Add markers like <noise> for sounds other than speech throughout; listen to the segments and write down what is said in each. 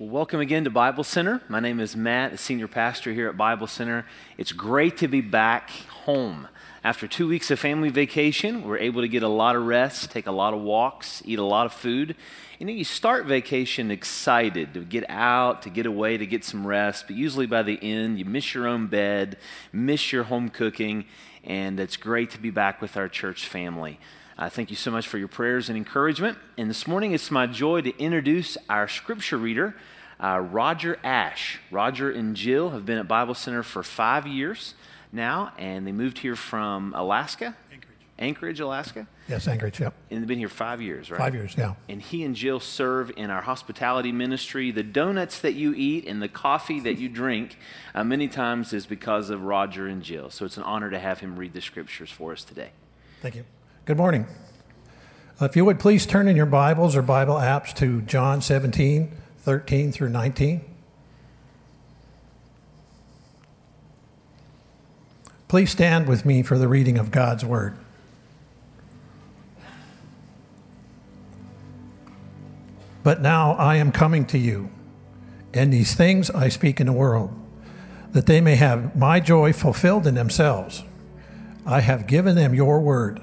Well, welcome again to Bible Center. My name is Matt, the senior pastor here at Bible Center. It's great to be back home. After two weeks of family vacation, we're able to get a lot of rest, take a lot of walks, eat a lot of food. You know, you start vacation excited to get out, to get away, to get some rest, but usually by the end, you miss your own bed, miss your home cooking, and it's great to be back with our church family. Uh, thank you so much for your prayers and encouragement. And this morning, it's my joy to introduce our scripture reader, uh, Roger Ash. Roger and Jill have been at Bible Center for five years now, and they moved here from Alaska. Anchorage. Anchorage, Alaska. Yes, Anchorage, yep. And they've been here five years, right? Five years, yeah. And he and Jill serve in our hospitality ministry. The donuts that you eat and the coffee that you drink uh, many times is because of Roger and Jill. So it's an honor to have him read the scriptures for us today. Thank you. Good morning. Uh, If you would please turn in your Bibles or Bible apps to John 17, 13 through 19. Please stand with me for the reading of God's Word. But now I am coming to you, and these things I speak in the world, that they may have my joy fulfilled in themselves. I have given them your word,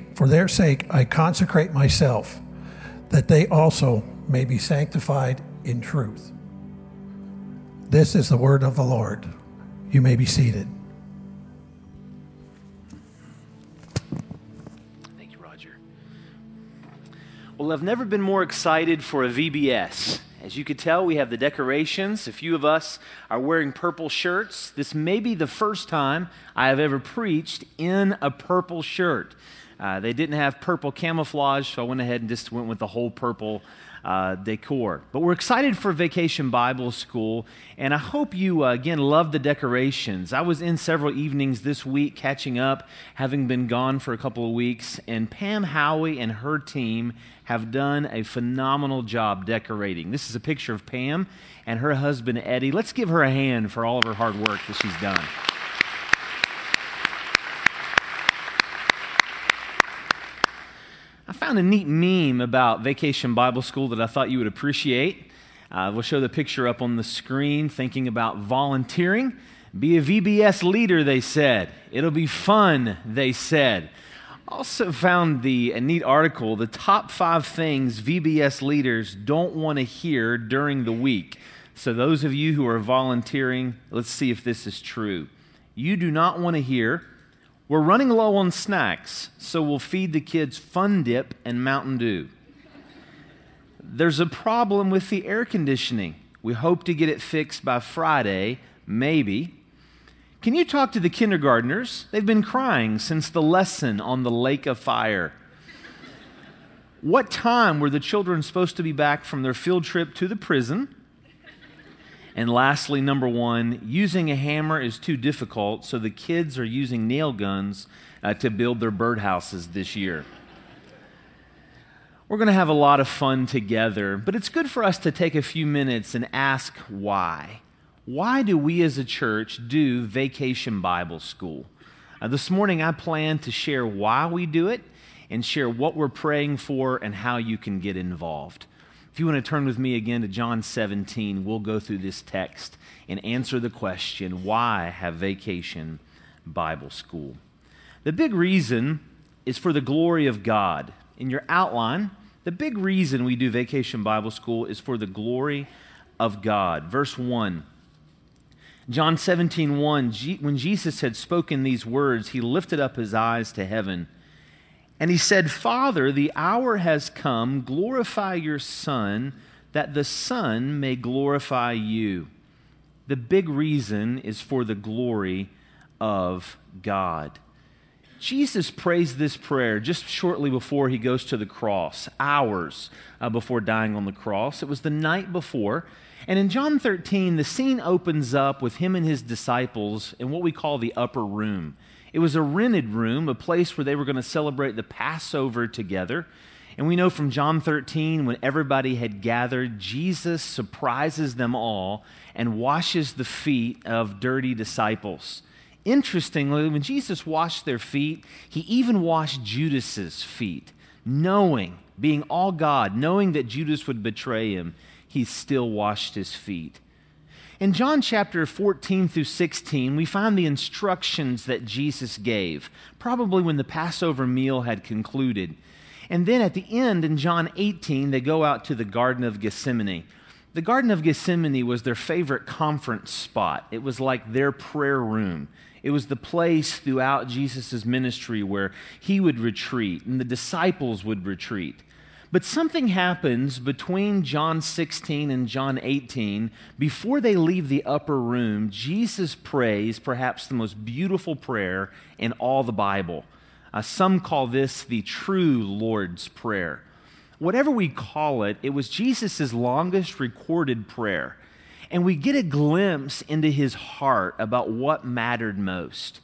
for their sake, I consecrate myself, that they also may be sanctified in truth. This is the word of the Lord. You may be seated. Thank you, Roger. Well, I've never been more excited for a VBS. As you could tell, we have the decorations. A few of us are wearing purple shirts. This may be the first time I have ever preached in a purple shirt. Uh, they didn't have purple camouflage, so I went ahead and just went with the whole purple uh, decor. But we're excited for Vacation Bible School, and I hope you, uh, again, love the decorations. I was in several evenings this week catching up, having been gone for a couple of weeks, and Pam Howie and her team have done a phenomenal job decorating. This is a picture of Pam and her husband Eddie. Let's give her a hand for all of her hard work that she's done. I found a neat meme about Vacation Bible School that I thought you would appreciate. Uh, we'll show the picture up on the screen, thinking about volunteering. Be a VBS leader, they said. It'll be fun, they said. Also, found the a neat article the top five things VBS leaders don't want to hear during the week. So, those of you who are volunteering, let's see if this is true. You do not want to hear, we're running low on snacks, so we'll feed the kids Fun Dip and Mountain Dew. There's a problem with the air conditioning. We hope to get it fixed by Friday, maybe. Can you talk to the kindergartners? They've been crying since the lesson on the lake of fire. What time were the children supposed to be back from their field trip to the prison? And lastly, number one, using a hammer is too difficult, so the kids are using nail guns uh, to build their birdhouses this year. We're going to have a lot of fun together, but it's good for us to take a few minutes and ask why. Why do we as a church do Vacation Bible School? Uh, this morning, I plan to share why we do it and share what we're praying for and how you can get involved. If you want to turn with me again to John 17, we'll go through this text and answer the question why have Vacation Bible School? The big reason is for the glory of God. In your outline, the big reason we do Vacation Bible School is for the glory of God. Verse 1. John 17, 1, when Jesus had spoken these words, he lifted up his eyes to heaven and he said, Father, the hour has come. Glorify your Son, that the Son may glorify you. The big reason is for the glory of God. Jesus prays this prayer just shortly before he goes to the cross, hours uh, before dying on the cross. It was the night before. And in John 13, the scene opens up with him and his disciples in what we call the upper room. It was a rented room, a place where they were going to celebrate the Passover together. And we know from John 13, when everybody had gathered, Jesus surprises them all and washes the feet of dirty disciples. Interestingly, when Jesus washed their feet, he even washed Judas's feet, knowing, being all God, knowing that Judas would betray him, he still washed his feet. In John chapter 14 through 16, we find the instructions that Jesus gave, probably when the Passover meal had concluded. And then at the end, in John 18, they go out to the Garden of Gethsemane. The Garden of Gethsemane was their favorite conference spot, it was like their prayer room. It was the place throughout Jesus' ministry where he would retreat and the disciples would retreat. But something happens between John 16 and John 18. Before they leave the upper room, Jesus prays perhaps the most beautiful prayer in all the Bible. Uh, some call this the true Lord's Prayer. Whatever we call it, it was Jesus' longest recorded prayer and we get a glimpse into his heart about what mattered most.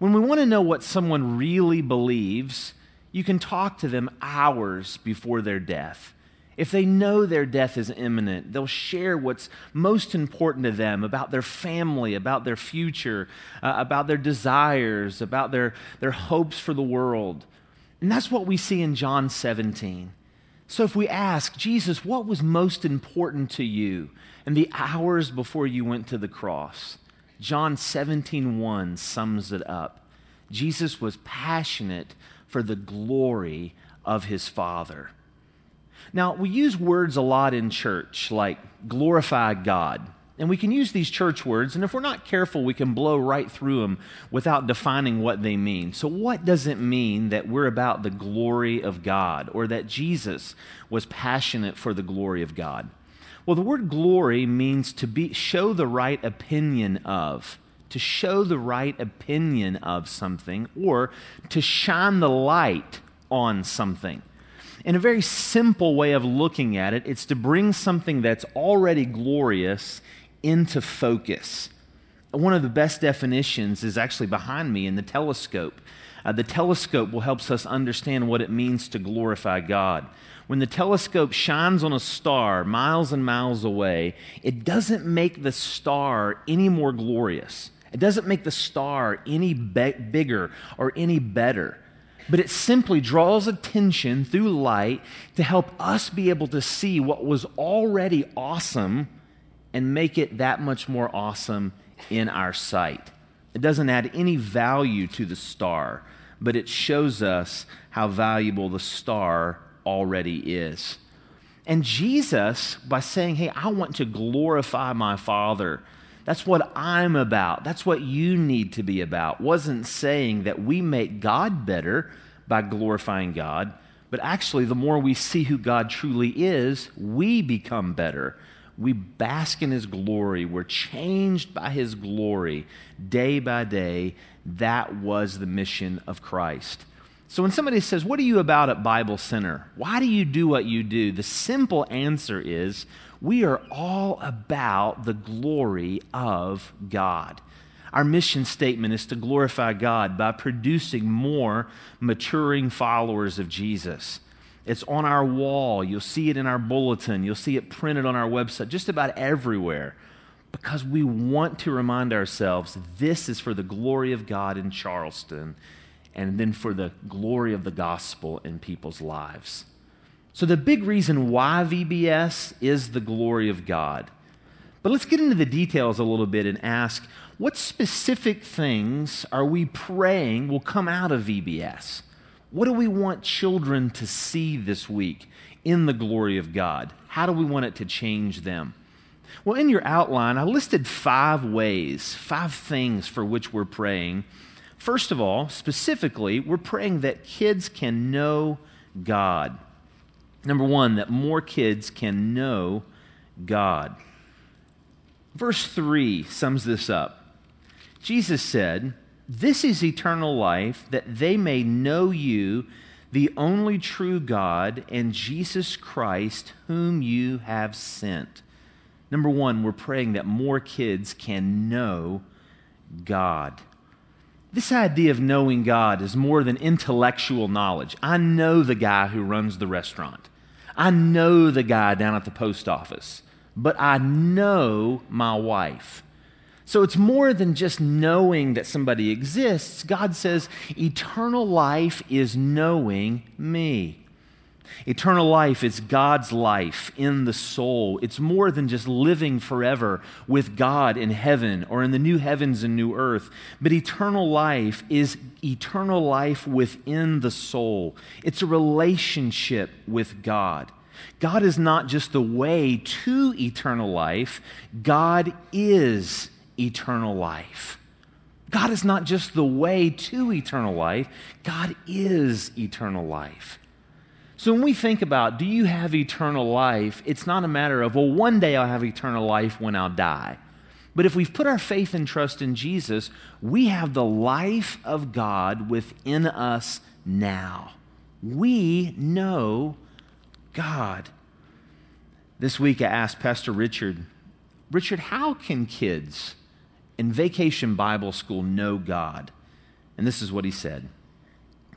When we want to know what someone really believes, you can talk to them hours before their death. If they know their death is imminent, they'll share what's most important to them about their family, about their future, uh, about their desires, about their, their hopes for the world. And that's what we see in John 17. So if we ask, Jesus, what was most important to you in the hours before you went to the cross? John 17:1 sums it up. Jesus was passionate for the glory of his Father. Now, we use words a lot in church like glorify God. And we can use these church words, and if we're not careful, we can blow right through them without defining what they mean. So, what does it mean that we're about the glory of God or that Jesus was passionate for the glory of God? Well, the word glory means to be, show the right opinion of, to show the right opinion of something, or to shine the light on something. In a very simple way of looking at it, it's to bring something that's already glorious into focus. One of the best definitions is actually behind me in the telescope. Uh, the telescope will help us understand what it means to glorify God. When the telescope shines on a star miles and miles away, it doesn't make the star any more glorious. It doesn't make the star any be- bigger or any better but it simply draws attention through light to help us be able to see what was already awesome and make it that much more awesome in our sight. It doesn't add any value to the star, but it shows us how valuable the star already is. And Jesus, by saying, Hey, I want to glorify my Father, that's what I'm about. That's what you need to be about. Wasn't saying that we make God better by glorifying God, but actually, the more we see who God truly is, we become better we bask in his glory. We're changed by his glory day by day. That was the mission of Christ. So when somebody says, What are you about at Bible Center? Why do you do what you do? The simple answer is, We are all about the glory of God. Our mission statement is to glorify God by producing more maturing followers of Jesus. It's on our wall. You'll see it in our bulletin. You'll see it printed on our website, just about everywhere. Because we want to remind ourselves this is for the glory of God in Charleston and then for the glory of the gospel in people's lives. So, the big reason why VBS is the glory of God. But let's get into the details a little bit and ask what specific things are we praying will come out of VBS? What do we want children to see this week in the glory of God? How do we want it to change them? Well, in your outline, I listed five ways, five things for which we're praying. First of all, specifically, we're praying that kids can know God. Number one, that more kids can know God. Verse 3 sums this up. Jesus said, This is eternal life, that they may know you, the only true God, and Jesus Christ, whom you have sent. Number one, we're praying that more kids can know God. This idea of knowing God is more than intellectual knowledge. I know the guy who runs the restaurant. I know the guy down at the post office, but I know my wife. So it's more than just knowing that somebody exists. God says eternal life is knowing me. Eternal life is God's life in the soul. It's more than just living forever with God in heaven or in the new heavens and new earth. But eternal life is eternal life within the soul, it's a relationship with God. God is not just the way to eternal life, God is eternal life. God is not just the way to eternal life, God is eternal life. So when we think about, do you have eternal life? It's not a matter of, well, one day I'll have eternal life when I'll die. But if we've put our faith and trust in Jesus, we have the life of God within us now. We know God. This week I asked Pastor Richard, Richard, how can kids in vacation Bible school know God? And this is what he said.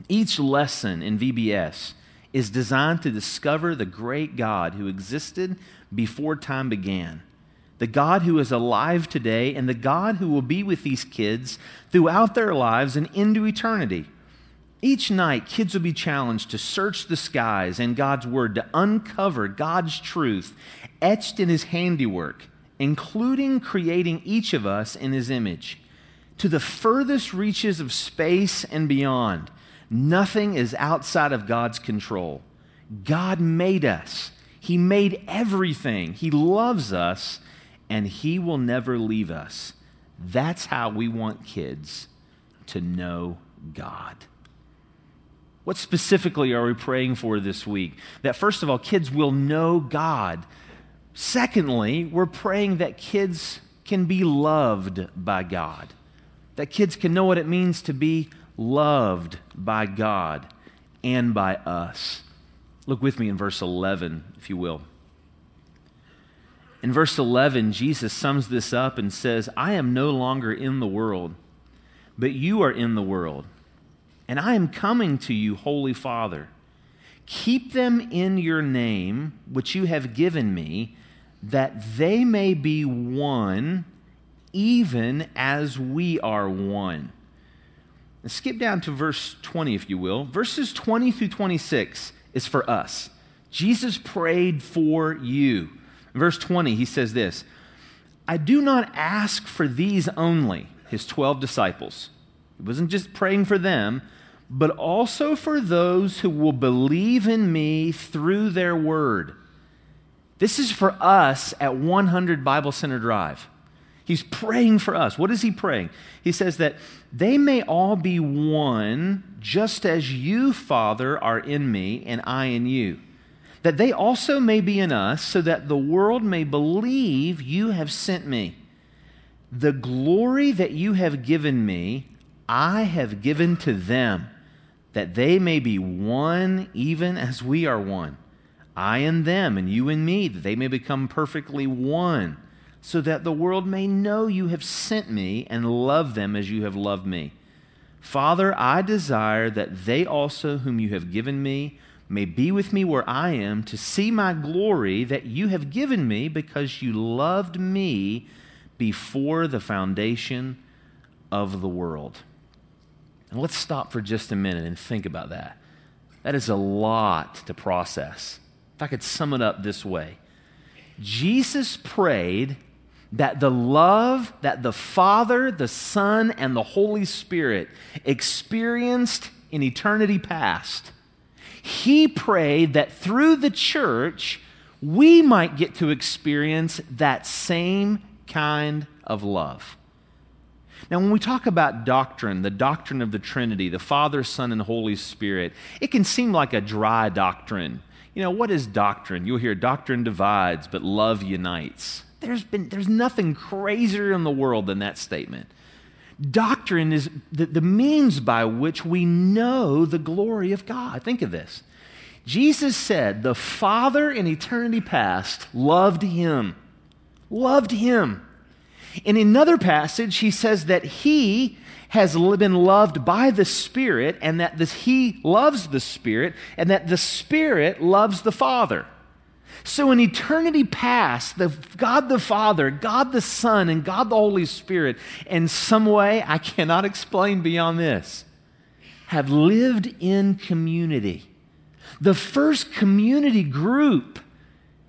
Each lesson in VBS is designed to discover the great God who existed before time began, the God who is alive today, and the God who will be with these kids throughout their lives and into eternity. Each night, kids will be challenged to search the skies and God's Word to uncover God's truth etched in His handiwork, including creating each of us in His image. To the furthest reaches of space and beyond, Nothing is outside of God's control. God made us, He made everything. He loves us, and He will never leave us. That's how we want kids to know God. What specifically are we praying for this week? That first of all, kids will know God. Secondly, we're praying that kids can be loved by God, that kids can know what it means to be loved by God and by us. Look with me in verse 11, if you will. In verse 11, Jesus sums this up and says, I am no longer in the world, but you are in the world, and I am coming to you, Holy Father. Keep them in your name, which you have given me, that they may be one, even as we are one. And skip down to verse 20, if you will. Verses 20 through 26 is for us. Jesus prayed for you. In verse 20, he says this I do not ask for these only, his 12 disciples. He wasn't just praying for them, but also for those who will believe in me through their word. This is for us at 100 Bible Center Drive. He's praying for us. What is he praying? He says that they may all be one, just as you, Father, are in me and I in you. That they also may be in us, so that the world may believe you have sent me. The glory that you have given me, I have given to them, that they may be one even as we are one. I and them, and you and me, that they may become perfectly one so that the world may know you have sent me and love them as you have loved me. Father, I desire that they also, whom you have given me, may be with me where I am to see my glory that you have given me because you loved me before the foundation of the world. And let's stop for just a minute and think about that. That is a lot to process. If I could sum it up this way Jesus prayed that the love that the Father, the Son, and the Holy Spirit experienced in eternity past, he prayed that through the church, we might get to experience that same kind of love. Now, when we talk about doctrine, the doctrine of the Trinity, the Father, Son, and Holy Spirit, it can seem like a dry doctrine. You know, what is doctrine? You'll hear doctrine divides, but love unites. There's, been, there's nothing crazier in the world than that statement. Doctrine is the, the means by which we know the glory of God. Think of this. Jesus said, The Father in eternity past loved him. Loved him. In another passage, he says that he has been loved by the Spirit and that this, he loves the Spirit and that the Spirit loves the Father. So in eternity past, the God the Father, God the Son, and God the Holy Spirit, in some way I cannot explain beyond this, have lived in community. The first community group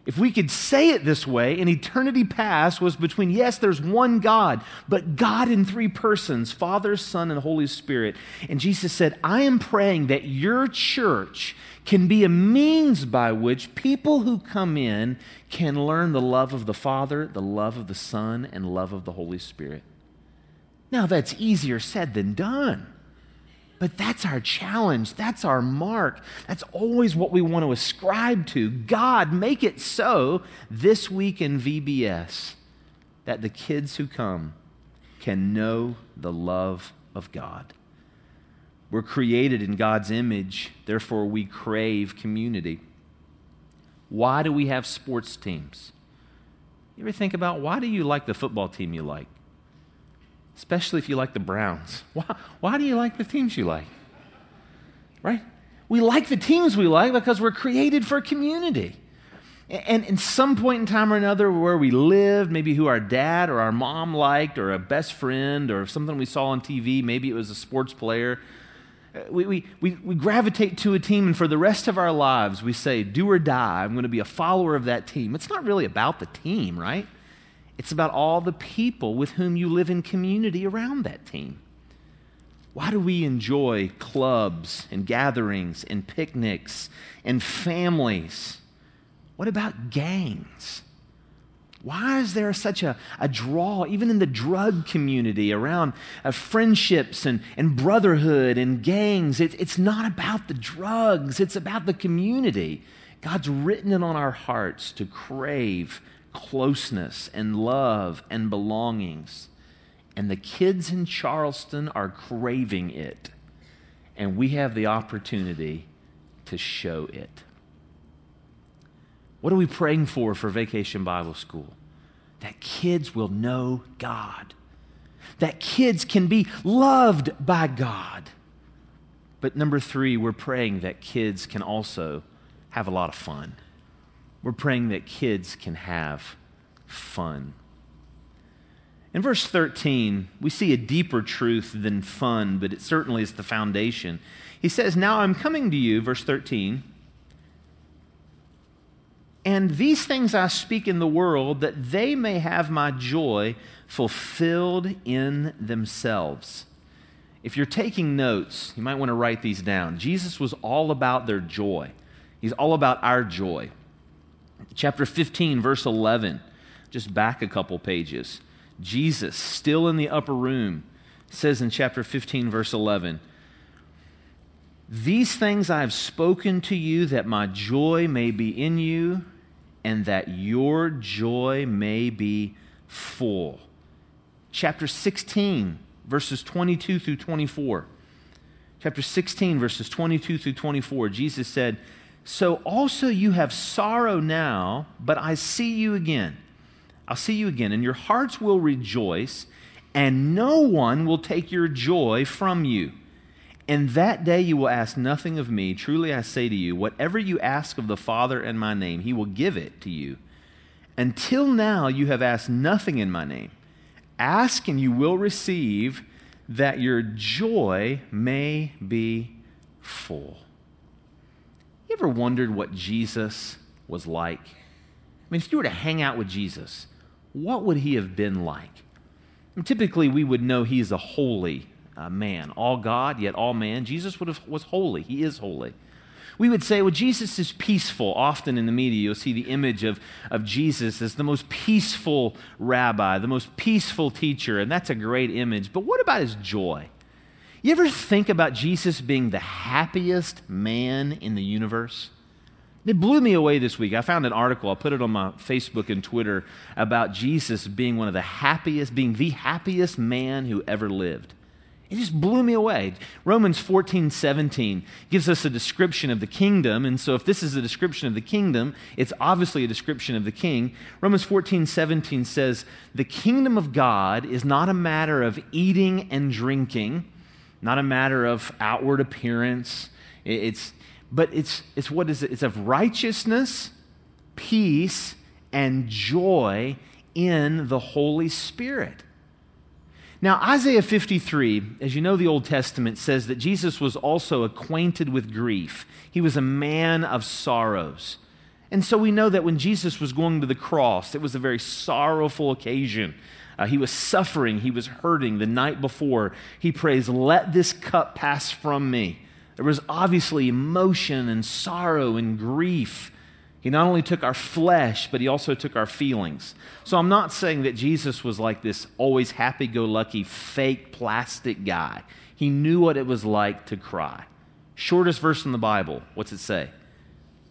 if we could say it this way, in eternity past was between, yes, there's one God, but God in three persons Father, Son, and Holy Spirit. And Jesus said, I am praying that your church can be a means by which people who come in can learn the love of the Father, the love of the Son, and love of the Holy Spirit. Now, that's easier said than done. But that's our challenge. That's our mark. That's always what we want to ascribe to. God, make it so this week in VBS that the kids who come can know the love of God. We're created in God's image, therefore, we crave community. Why do we have sports teams? You ever think about why do you like the football team you like? Especially if you like the Browns. <laughs> Why, why do you like the teams you like? Right? We like the teams we like because we're created for community. And in some point in time or another, where we lived, maybe who our dad or our mom liked, or a best friend, or something we saw on TV, maybe it was a sports player, uh, we, we, we, we gravitate to a team, and for the rest of our lives, we say, do or die, I'm going to be a follower of that team. It's not really about the team, right? It's about all the people with whom you live in community around that team. Why do we enjoy clubs and gatherings and picnics and families? What about gangs? Why is there such a, a draw, even in the drug community, around uh, friendships and, and brotherhood and gangs? It, it's not about the drugs, it's about the community. God's written it on our hearts to crave closeness and love and belongings. And the kids in Charleston are craving it. And we have the opportunity to show it. What are we praying for for Vacation Bible School? That kids will know God, that kids can be loved by God. But number three, we're praying that kids can also have a lot of fun. We're praying that kids can have fun. In verse 13, we see a deeper truth than fun, but it certainly is the foundation. He says, Now I'm coming to you, verse 13, and these things I speak in the world that they may have my joy fulfilled in themselves. If you're taking notes, you might want to write these down. Jesus was all about their joy, He's all about our joy chapter 15, verse 11, just back a couple pages. Jesus, still in the upper room, says in chapter 15, verse 11, These things I have spoken to you that my joy may be in you and that your joy may be full. Chapter 16, verses 22 through 24. Chapter 16, verses 22 through 24, Jesus said, so also you have sorrow now, but I see you again. I'll see you again, and your hearts will rejoice, and no one will take your joy from you. In that day you will ask nothing of me. Truly I say to you, whatever you ask of the Father in my name, he will give it to you. Until now you have asked nothing in my name. Ask and you will receive, that your joy may be full. You ever wondered what Jesus was like? I mean, if you were to hang out with Jesus, what would he have been like? I mean, typically, we would know he is a holy uh, man, all God, yet all man. Jesus would have, was holy. He is holy. We would say, well, Jesus is peaceful. Often in the media, you'll see the image of, of Jesus as the most peaceful rabbi, the most peaceful teacher, and that's a great image. But what about his joy? You ever think about Jesus being the happiest man in the universe? It blew me away this week. I found an article, I put it on my Facebook and Twitter, about Jesus being one of the happiest, being the happiest man who ever lived. It just blew me away. Romans 14, 17 gives us a description of the kingdom. And so, if this is a description of the kingdom, it's obviously a description of the king. Romans 14, 17 says, The kingdom of God is not a matter of eating and drinking, not a matter of outward appearance. It's, but it's, it's what is it? It's of righteousness, peace, and joy in the Holy Spirit. Now, Isaiah 53, as you know, the Old Testament says that Jesus was also acquainted with grief. He was a man of sorrows. And so we know that when Jesus was going to the cross, it was a very sorrowful occasion. Uh, he was suffering, he was hurting. The night before, he prays, Let this cup pass from me. There was obviously emotion and sorrow and grief he not only took our flesh, but he also took our feelings. So I'm not saying that Jesus was like this always happy go lucky, fake plastic guy. He knew what it was like to cry. Shortest verse in the Bible, what's it say?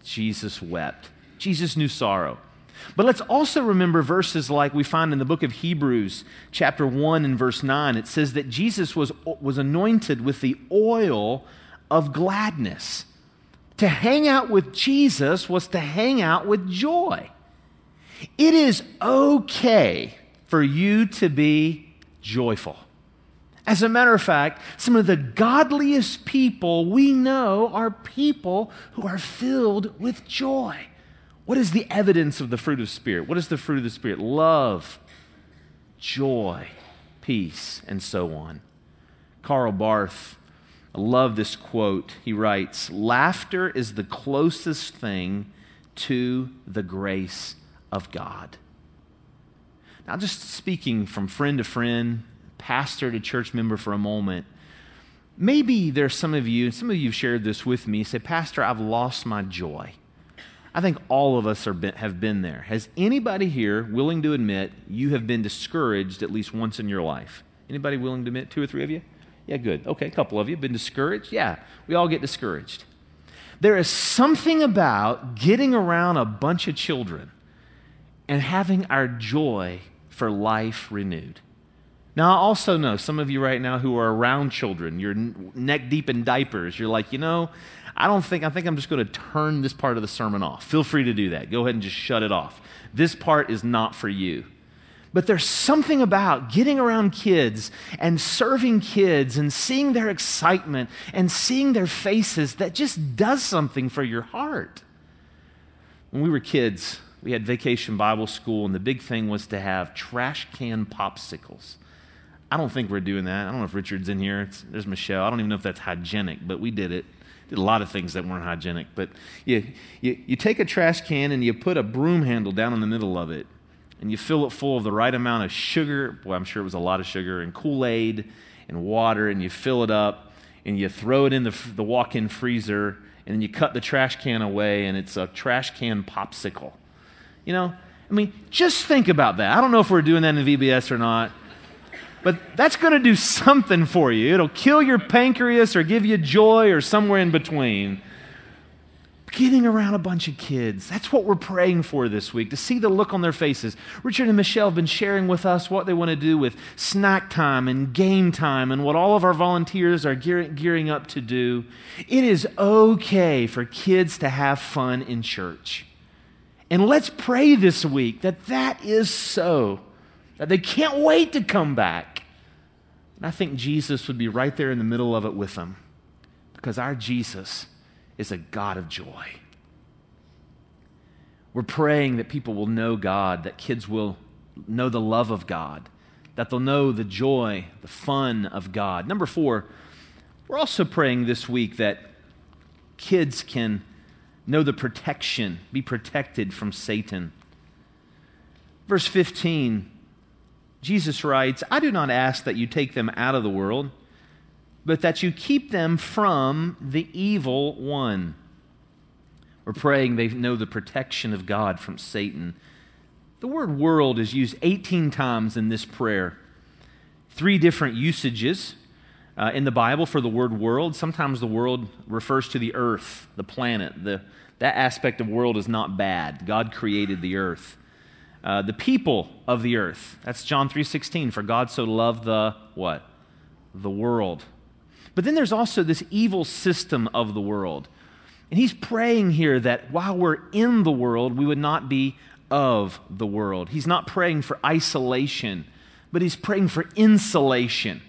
Jesus wept. Jesus knew sorrow. But let's also remember verses like we find in the book of Hebrews, chapter 1 and verse 9. It says that Jesus was, was anointed with the oil of gladness. To hang out with Jesus was to hang out with joy. It is okay for you to be joyful. As a matter of fact, some of the godliest people we know are people who are filled with joy. What is the evidence of the fruit of Spirit? What is the fruit of the Spirit? Love, joy, peace, and so on. Karl Barth I love this quote. He writes Laughter is the closest thing to the grace of God. Now, just speaking from friend to friend, pastor to church member for a moment, maybe there's some of you, and some of you have shared this with me, say, Pastor, I've lost my joy. I think all of us been, have been there. Has anybody here willing to admit you have been discouraged at least once in your life? Anybody willing to admit? Two or three of you? Yeah, good. Okay, a couple of you been discouraged. Yeah, we all get discouraged. There is something about getting around a bunch of children and having our joy for life renewed. Now, I also know some of you right now who are around children, you're neck deep in diapers. You're like, you know, I don't think, I think I'm just going to turn this part of the sermon off. Feel free to do that. Go ahead and just shut it off. This part is not for you. But there's something about getting around kids and serving kids and seeing their excitement and seeing their faces that just does something for your heart. When we were kids, we had vacation Bible school, and the big thing was to have trash can popsicles. I don't think we're doing that. I don't know if Richard's in here. It's, there's Michelle. I don't even know if that's hygienic, but we did it. Did a lot of things that weren't hygienic. But you, you, you take a trash can and you put a broom handle down in the middle of it and you fill it full of the right amount of sugar. Boy, I'm sure it was a lot of sugar, and Kool Aid and water, and you fill it up and you throw it in the, the walk in freezer, and then you cut the trash can away, and it's a trash can popsicle. You know, I mean, just think about that. I don't know if we're doing that in VBS or not, but that's going to do something for you. It'll kill your pancreas or give you joy or somewhere in between getting around a bunch of kids. That's what we're praying for this week, to see the look on their faces. Richard and Michelle have been sharing with us what they want to do with snack time and game time and what all of our volunteers are gear- gearing up to do. It is okay for kids to have fun in church. And let's pray this week that that is so, that they can't wait to come back. And I think Jesus would be right there in the middle of it with them because our Jesus is a God of joy. We're praying that people will know God, that kids will know the love of God, that they'll know the joy, the fun of God. Number four, we're also praying this week that kids can know the protection, be protected from Satan. Verse 15, Jesus writes, I do not ask that you take them out of the world but that you keep them from the evil one. We're praying they know the protection of God from Satan. The word world is used 18 times in this prayer. Three different usages uh, in the Bible for the word world. Sometimes the world refers to the earth, the planet, the, That aspect of world is not bad. God created the earth. Uh, the people of the earth. That's John 3:16. For God so loved the what? The world. But then there's also this evil system of the world. And he's praying here that while we're in the world, we would not be of the world. He's not praying for isolation, but he's praying for insulation.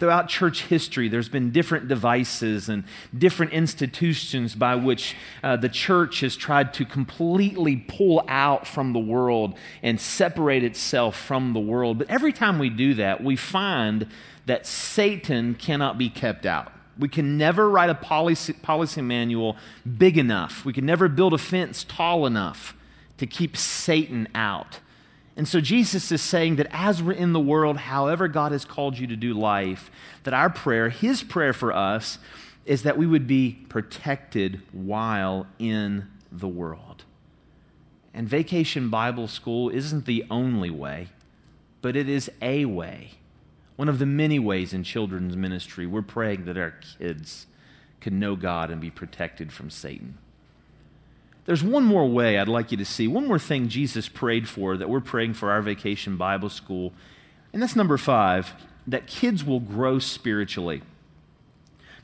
Throughout church history, there's been different devices and different institutions by which uh, the church has tried to completely pull out from the world and separate itself from the world. But every time we do that, we find that Satan cannot be kept out. We can never write a policy, policy manual big enough. We can never build a fence tall enough to keep Satan out. And so Jesus is saying that as we're in the world, however God has called you to do life, that our prayer, his prayer for us, is that we would be protected while in the world. And Vacation Bible School isn't the only way, but it is a way one of the many ways in children's ministry we're praying that our kids can know God and be protected from Satan. There's one more way I'd like you to see, one more thing Jesus prayed for that we're praying for our vacation Bible school, and that's number five that kids will grow spiritually.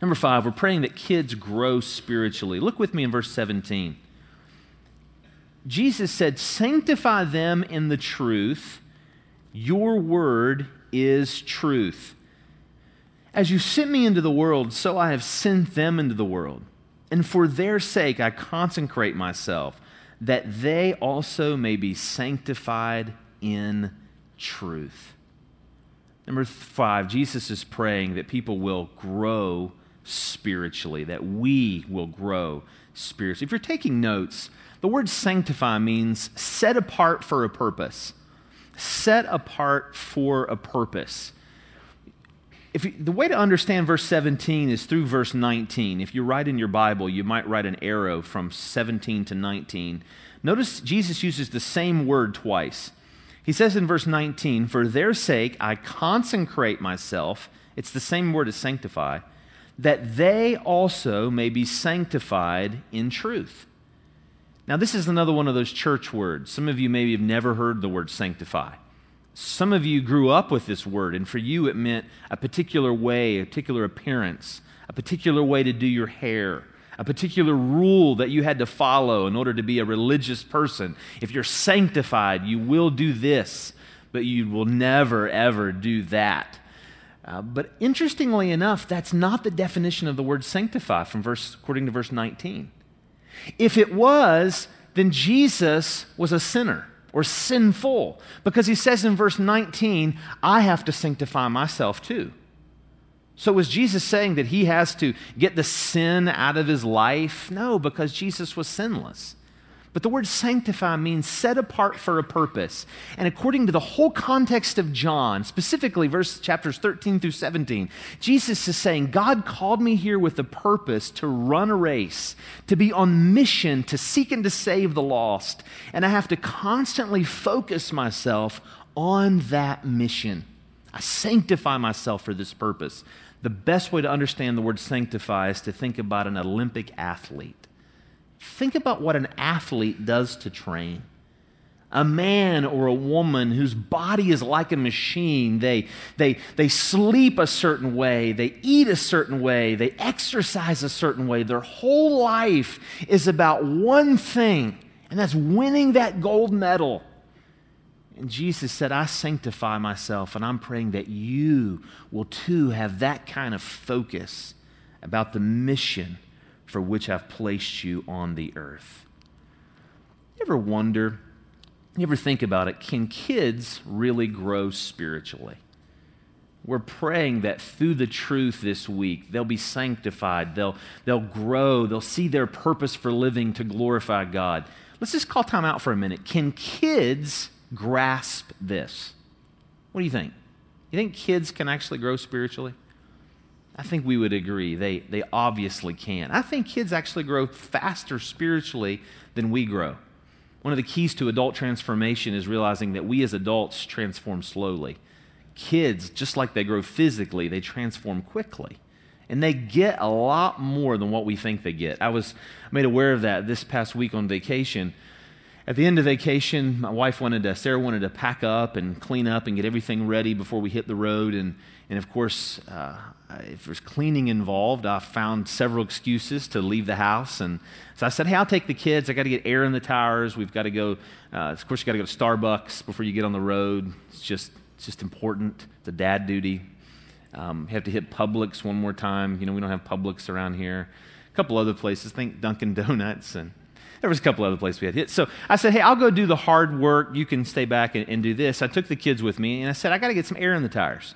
Number five, we're praying that kids grow spiritually. Look with me in verse 17. Jesus said, Sanctify them in the truth. Your word is truth. As you sent me into the world, so I have sent them into the world. And for their sake I consecrate myself, that they also may be sanctified in truth. Number five, Jesus is praying that people will grow spiritually, that we will grow spiritually. If you're taking notes, the word sanctify means set apart for a purpose set apart for a purpose. If you, the way to understand verse 17 is through verse 19. If you write in your Bible, you might write an arrow from 17 to 19. Notice Jesus uses the same word twice. He says in verse 19, For their sake I consecrate myself. It's the same word as sanctify, that they also may be sanctified in truth. Now, this is another one of those church words. Some of you maybe have never heard the word sanctify. Some of you grew up with this word, and for you it meant a particular way, a particular appearance, a particular way to do your hair, a particular rule that you had to follow in order to be a religious person. If you're sanctified, you will do this, but you will never, ever do that. Uh, but interestingly enough, that's not the definition of the word sanctify from verse, according to verse 19. If it was, then Jesus was a sinner or sinful because he says in verse 19, I have to sanctify myself too. So, was Jesus saying that he has to get the sin out of his life? No, because Jesus was sinless. But the word sanctify means set apart for a purpose. And according to the whole context of John, specifically verse chapters 13 through 17, Jesus is saying, God called me here with a purpose to run a race, to be on mission, to seek and to save the lost. And I have to constantly focus myself on that mission. I sanctify myself for this purpose. The best way to understand the word sanctify is to think about an Olympic athlete. Think about what an athlete does to train. A man or a woman whose body is like a machine. They, they, they sleep a certain way, they eat a certain way, they exercise a certain way. Their whole life is about one thing, and that's winning that gold medal. And Jesus said, I sanctify myself, and I'm praying that you will too have that kind of focus about the mission for which I've placed you on the earth. You ever wonder, you ever think about it, can kids really grow spiritually? We're praying that through the truth this week, they'll be sanctified, they'll, they'll grow, they'll see their purpose for living to glorify God. Let's just call time out for a minute. Can kids grasp this? What do you think? You think kids can actually grow spiritually? I think we would agree they, they obviously can. I think kids actually grow faster spiritually than we grow. One of the keys to adult transformation is realizing that we as adults transform slowly. Kids, just like they grow physically, they transform quickly. And they get a lot more than what we think they get. I was made aware of that this past week on vacation. At the end of vacation, my wife wanted to, Sarah wanted to pack up and clean up and get everything ready before we hit the road. And, and of course, uh, if there's cleaning involved, I found several excuses to leave the house. And so I said, hey, I'll take the kids. I got to get air in the tires. We've got to go, uh, of course, you got to go to Starbucks before you get on the road. It's just, it's just important. It's a dad duty. Um, have to hit Publix one more time. You know, we don't have Publix around here. A couple other places, think Dunkin' Donuts, and there was a couple other places we had hit. So I said, hey, I'll go do the hard work. You can stay back and, and do this. I took the kids with me, and I said, I got to get some air in the tires.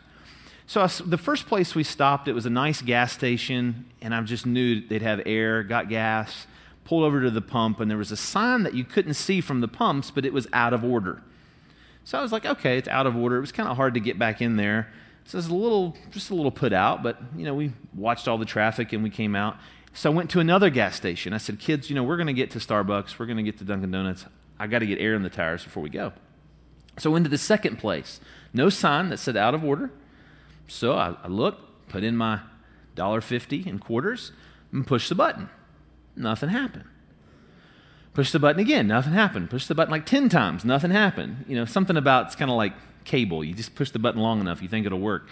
So I, the first place we stopped, it was a nice gas station, and I just knew they'd have air, got gas, pulled over to the pump, and there was a sign that you couldn't see from the pumps, but it was out of order. So I was like, okay, it's out of order. It was kind of hard to get back in there. So it was a little, just a little put out, but you know, we watched all the traffic and we came out. So I went to another gas station. I said, kids, you know, we're going to get to Starbucks. We're going to get to Dunkin' Donuts. I got to get air in the tires before we go. So I went to the second place. No sign that said out of order. So I, I looked, put in my $1.50 in quarters, and pushed the button. Nothing happened. Push the button again, nothing happened. Push the button like 10 times, nothing happened. You know, something about it's kind of like cable. You just push the button long enough, you think it'll work.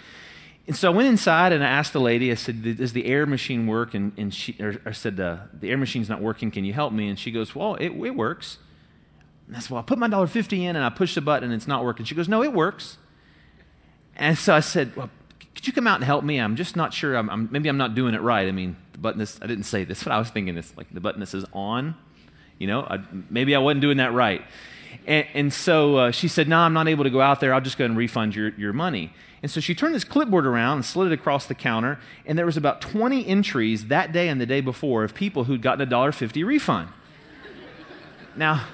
And so I went inside and I asked the lady, I said, Does the air machine work? And, and she or, I said, uh, The air machine's not working. Can you help me? And she goes, Well, it, it works. And I said, Well, I put my $1.50 in and I push the button and it's not working. She goes, No, it works. And so I said, Well, could you come out and help me? I'm just not sure. I'm, I'm, maybe I'm not doing it right. I mean, the button is, I didn't say this, but I was thinking this, like the button that says on. You know, I, maybe I wasn't doing that right. And, and so uh, she said, No, I'm not able to go out there. I'll just go and refund your, your money. And so she turned this clipboard around and slid it across the counter. And there was about 20 entries that day and the day before of people who'd gotten a $1.50 refund. now,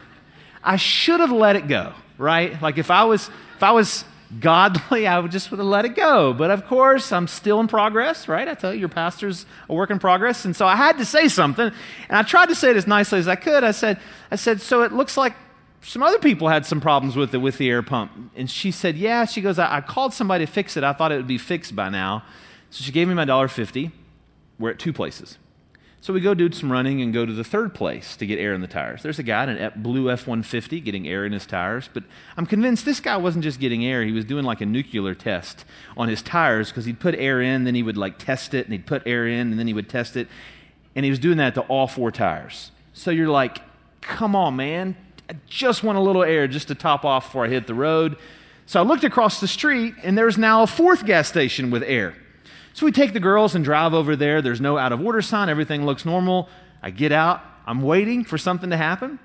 I should have let it go, right? Like if I was, if I was godly, I would just would have let it go. But of course, I'm still in progress, right? I tell you, your pastor's a work in progress. And so I had to say something. And I tried to say it as nicely as I could. I said, I said, so it looks like some other people had some problems with it with the air pump. And she said, Yeah. She goes, I, I called somebody to fix it. I thought it would be fixed by now. So she gave me my $1.50. We're at two places. So we go do some running and go to the third place to get air in the tires. There's a guy in a blue F 150 getting air in his tires, but I'm convinced this guy wasn't just getting air, he was doing like a nuclear test on his tires because he'd put air in, then he would like test it, and he'd put air in, and then he would test it. And he was doing that to all four tires. So you're like, come on, man. I just want a little air just to top off before I hit the road. So I looked across the street, and there's now a fourth gas station with air. So we take the girls and drive over there. There's no out of order sign. Everything looks normal. I get out. I'm waiting for something to happen.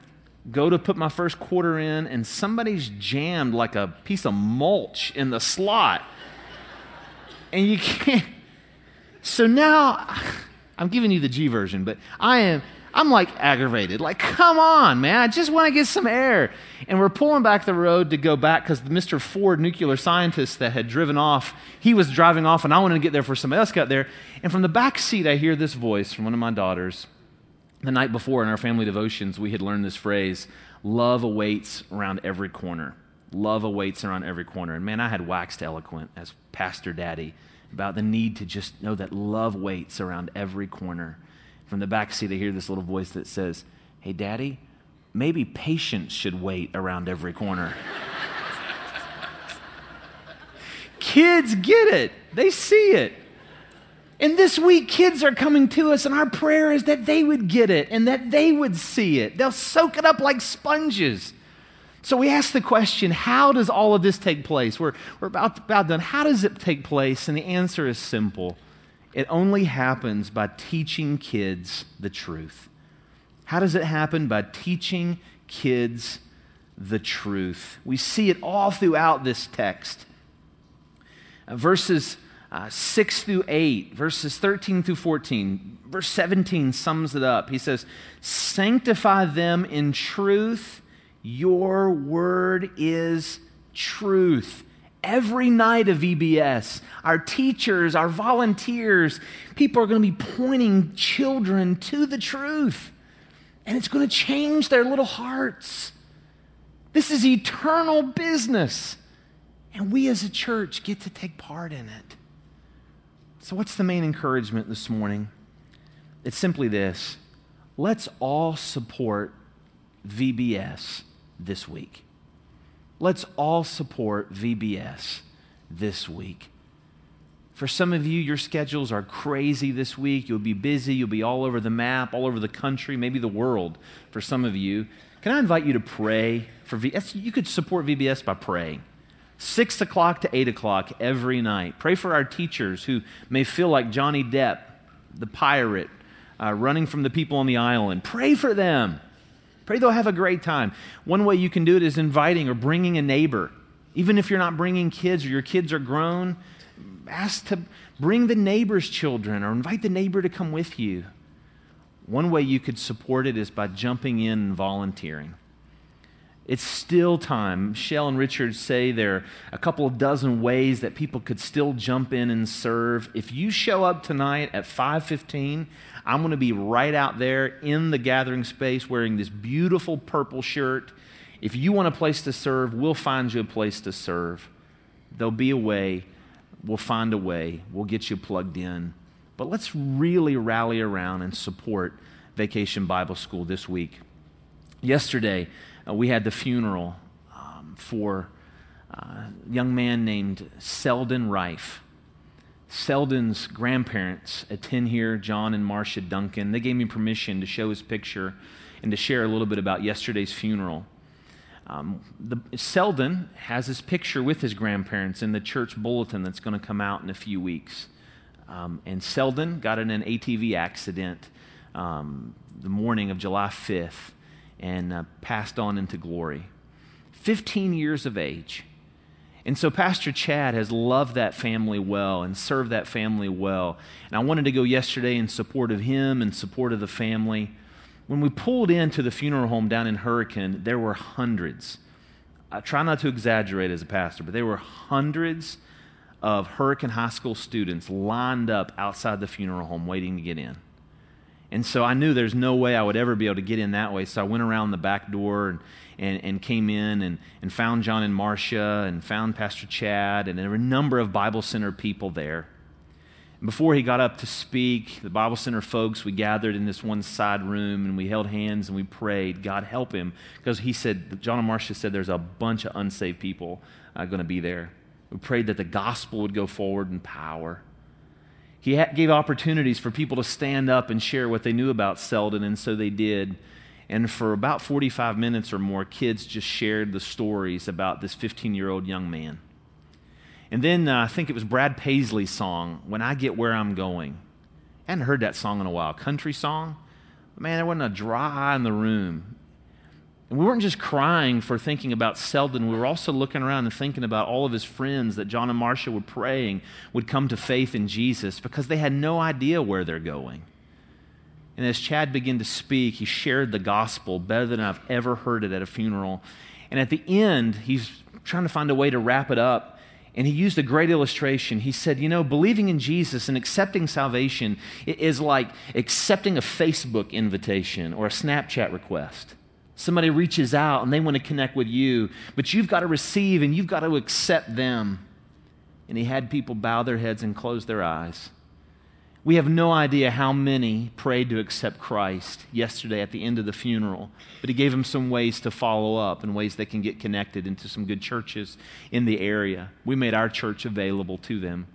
Go to put my first quarter in, and somebody's jammed like a piece of mulch in the slot. And you can't. So now, I'm giving you the G version, but I am I'm like aggravated. Like, come on, man. I just want to get some air. And we're pulling back the road to go back because the Mr. Ford, nuclear scientist that had driven off, he was driving off, and I wanted to get there before somebody else got there. And from the back seat, I hear this voice from one of my daughters. The night before in our family devotions, we had learned this phrase love awaits around every corner. Love awaits around every corner. And man, I had waxed eloquent as Pastor Daddy about the need to just know that love waits around every corner. From the back seat, I hear this little voice that says, Hey, Daddy, maybe patience should wait around every corner. <laughs> kids get it, they see it. And this week, kids are coming to us, and our prayer is that they would get it and that they would see it. They'll soak it up like sponges. So we ask the question how does all of this take place? We're, we're about, about done. How does it take place? And the answer is simple it only happens by teaching kids the truth. How does it happen? By teaching kids the truth. We see it all throughout this text. Uh, verses uh, 6 through 8, verses 13 through 14, verse 17 sums it up. He says, Sanctify them in truth. Your word is truth every night of VBS, our teachers, our volunteers, people are going to be pointing children to the truth. And it's going to change their little hearts. This is eternal business. And we as a church get to take part in it. So, what's the main encouragement this morning? It's simply this let's all support VBS this week. Let's all support VBS this week. For some of you, your schedules are crazy this week. You'll be busy. You'll be all over the map, all over the country, maybe the world for some of you. Can I invite you to pray for VBS? You could support VBS by praying. 6 o'clock to 8 o'clock every night. Pray for our teachers who may feel like Johnny Depp, the pirate, uh, running from the people on the island. Pray for them. Pray they'll have a great time. One way you can do it is inviting or bringing a neighbor. Even if you're not bringing kids or your kids are grown, ask to bring the neighbor's children or invite the neighbor to come with you. One way you could support it is by jumping in and volunteering. It's still time. Shell and Richard say there are a couple of dozen ways that people could still jump in and serve. If you show up tonight at 5:15, I'm going to be right out there in the gathering space wearing this beautiful purple shirt. If you want a place to serve, we'll find you a place to serve. There'll be a way. We'll find a way. We'll get you plugged in. But let's really rally around and support Vacation Bible School this week. Yesterday, uh, we had the funeral um, for a young man named Selden Rife. Selden's grandparents attend here, John and Marcia Duncan. They gave me permission to show his picture and to share a little bit about yesterday's funeral. Um, the, Selden has his picture with his grandparents in the church bulletin that's going to come out in a few weeks. Um, and Selden got in an ATV accident um, the morning of July 5th and uh, passed on into glory. 15 years of age. And so Pastor Chad has loved that family well and served that family well. And I wanted to go yesterday in support of him and support of the family. When we pulled into the funeral home down in Hurricane, there were hundreds. I try not to exaggerate as a pastor, but there were hundreds of Hurricane High School students lined up outside the funeral home waiting to get in. And so I knew there's no way I would ever be able to get in that way. So I went around the back door and, and, and came in and, and found John and Marcia and found Pastor Chad, and there were a number of Bible Center people there. And before he got up to speak, the Bible Center folks, we gathered in this one side room and we held hands and we prayed, God help him. Because he said, John and Marcia said there's a bunch of unsaved people uh, going to be there. We prayed that the gospel would go forward in power. He gave opportunities for people to stand up and share what they knew about Selden, and so they did. And for about 45 minutes or more, kids just shared the stories about this 15 year old young man. And then uh, I think it was Brad Paisley's song, When I Get Where I'm Going. I hadn't heard that song in a while. Country song. Man, there wasn't a dry eye in the room. And we weren't just crying for thinking about Selden, we were also looking around and thinking about all of his friends that John and Marcia were praying would come to faith in Jesus because they had no idea where they're going. And as Chad began to speak, he shared the gospel better than I've ever heard it at a funeral. And at the end, he's trying to find a way to wrap it up. And he used a great illustration. He said, You know, believing in Jesus and accepting salvation is like accepting a Facebook invitation or a Snapchat request. Somebody reaches out and they want to connect with you, but you've got to receive and you've got to accept them. And he had people bow their heads and close their eyes. We have no idea how many prayed to accept Christ yesterday at the end of the funeral, but he gave them some ways to follow up and ways they can get connected into some good churches in the area. We made our church available to them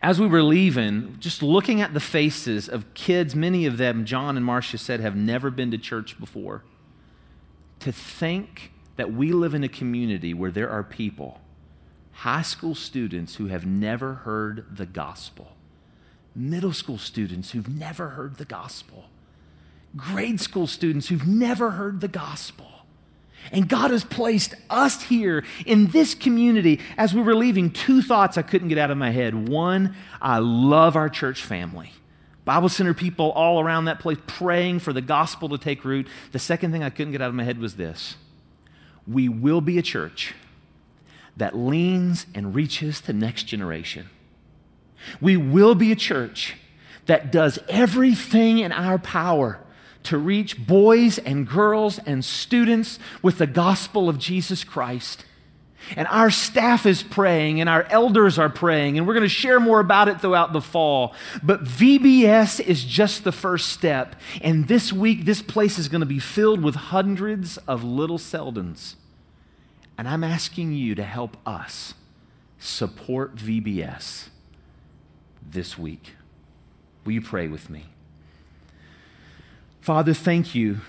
as we were leaving, just looking at the faces of kids, many of them, John and Marcia said, have never been to church before. To think that we live in a community where there are people, high school students who have never heard the gospel, middle school students who've never heard the gospel, grade school students who've never heard the gospel and God has placed us here in this community as we were leaving. Two thoughts I couldn't get out of my head. One, I love our church family. Bible Center people all around that place praying for the gospel to take root. The second thing I couldn't get out of my head was this we will be a church that leans and reaches the next generation. We will be a church that does everything in our power to reach boys and girls and students with the gospel of Jesus Christ. And our staff is praying, and our elders are praying, and we're going to share more about it throughout the fall. But VBS is just the first step. And this week, this place is going to be filled with hundreds of little Seldens. And I'm asking you to help us support VBS this week. Will you pray with me? Father, thank you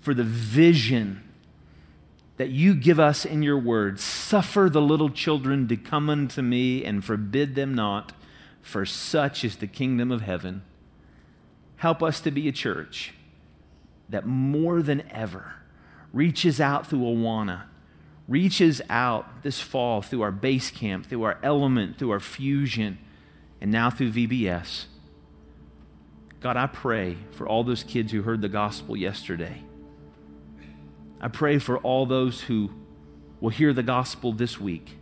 for the vision that you give us in your word. Suffer the little children to come unto me and forbid them not, for such is the kingdom of heaven. Help us to be a church that more than ever reaches out through Awana, reaches out this fall through our base camp, through our element, through our fusion, and now through VBS. God, I pray for all those kids who heard the gospel yesterday I pray for all those who will hear the gospel this week.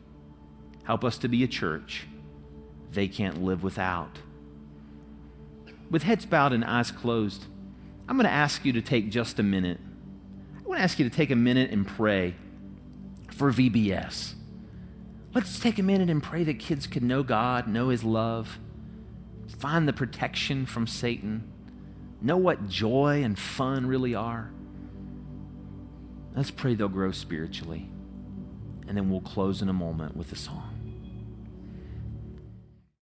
Help us to be a church they can't live without. With heads bowed and eyes closed, I'm going to ask you to take just a minute. I want to ask you to take a minute and pray for VBS. Let's take a minute and pray that kids can know God, know His love, find the protection from Satan, know what joy and fun really are. Let's pray they'll grow spiritually. And then we'll close in a moment with a song.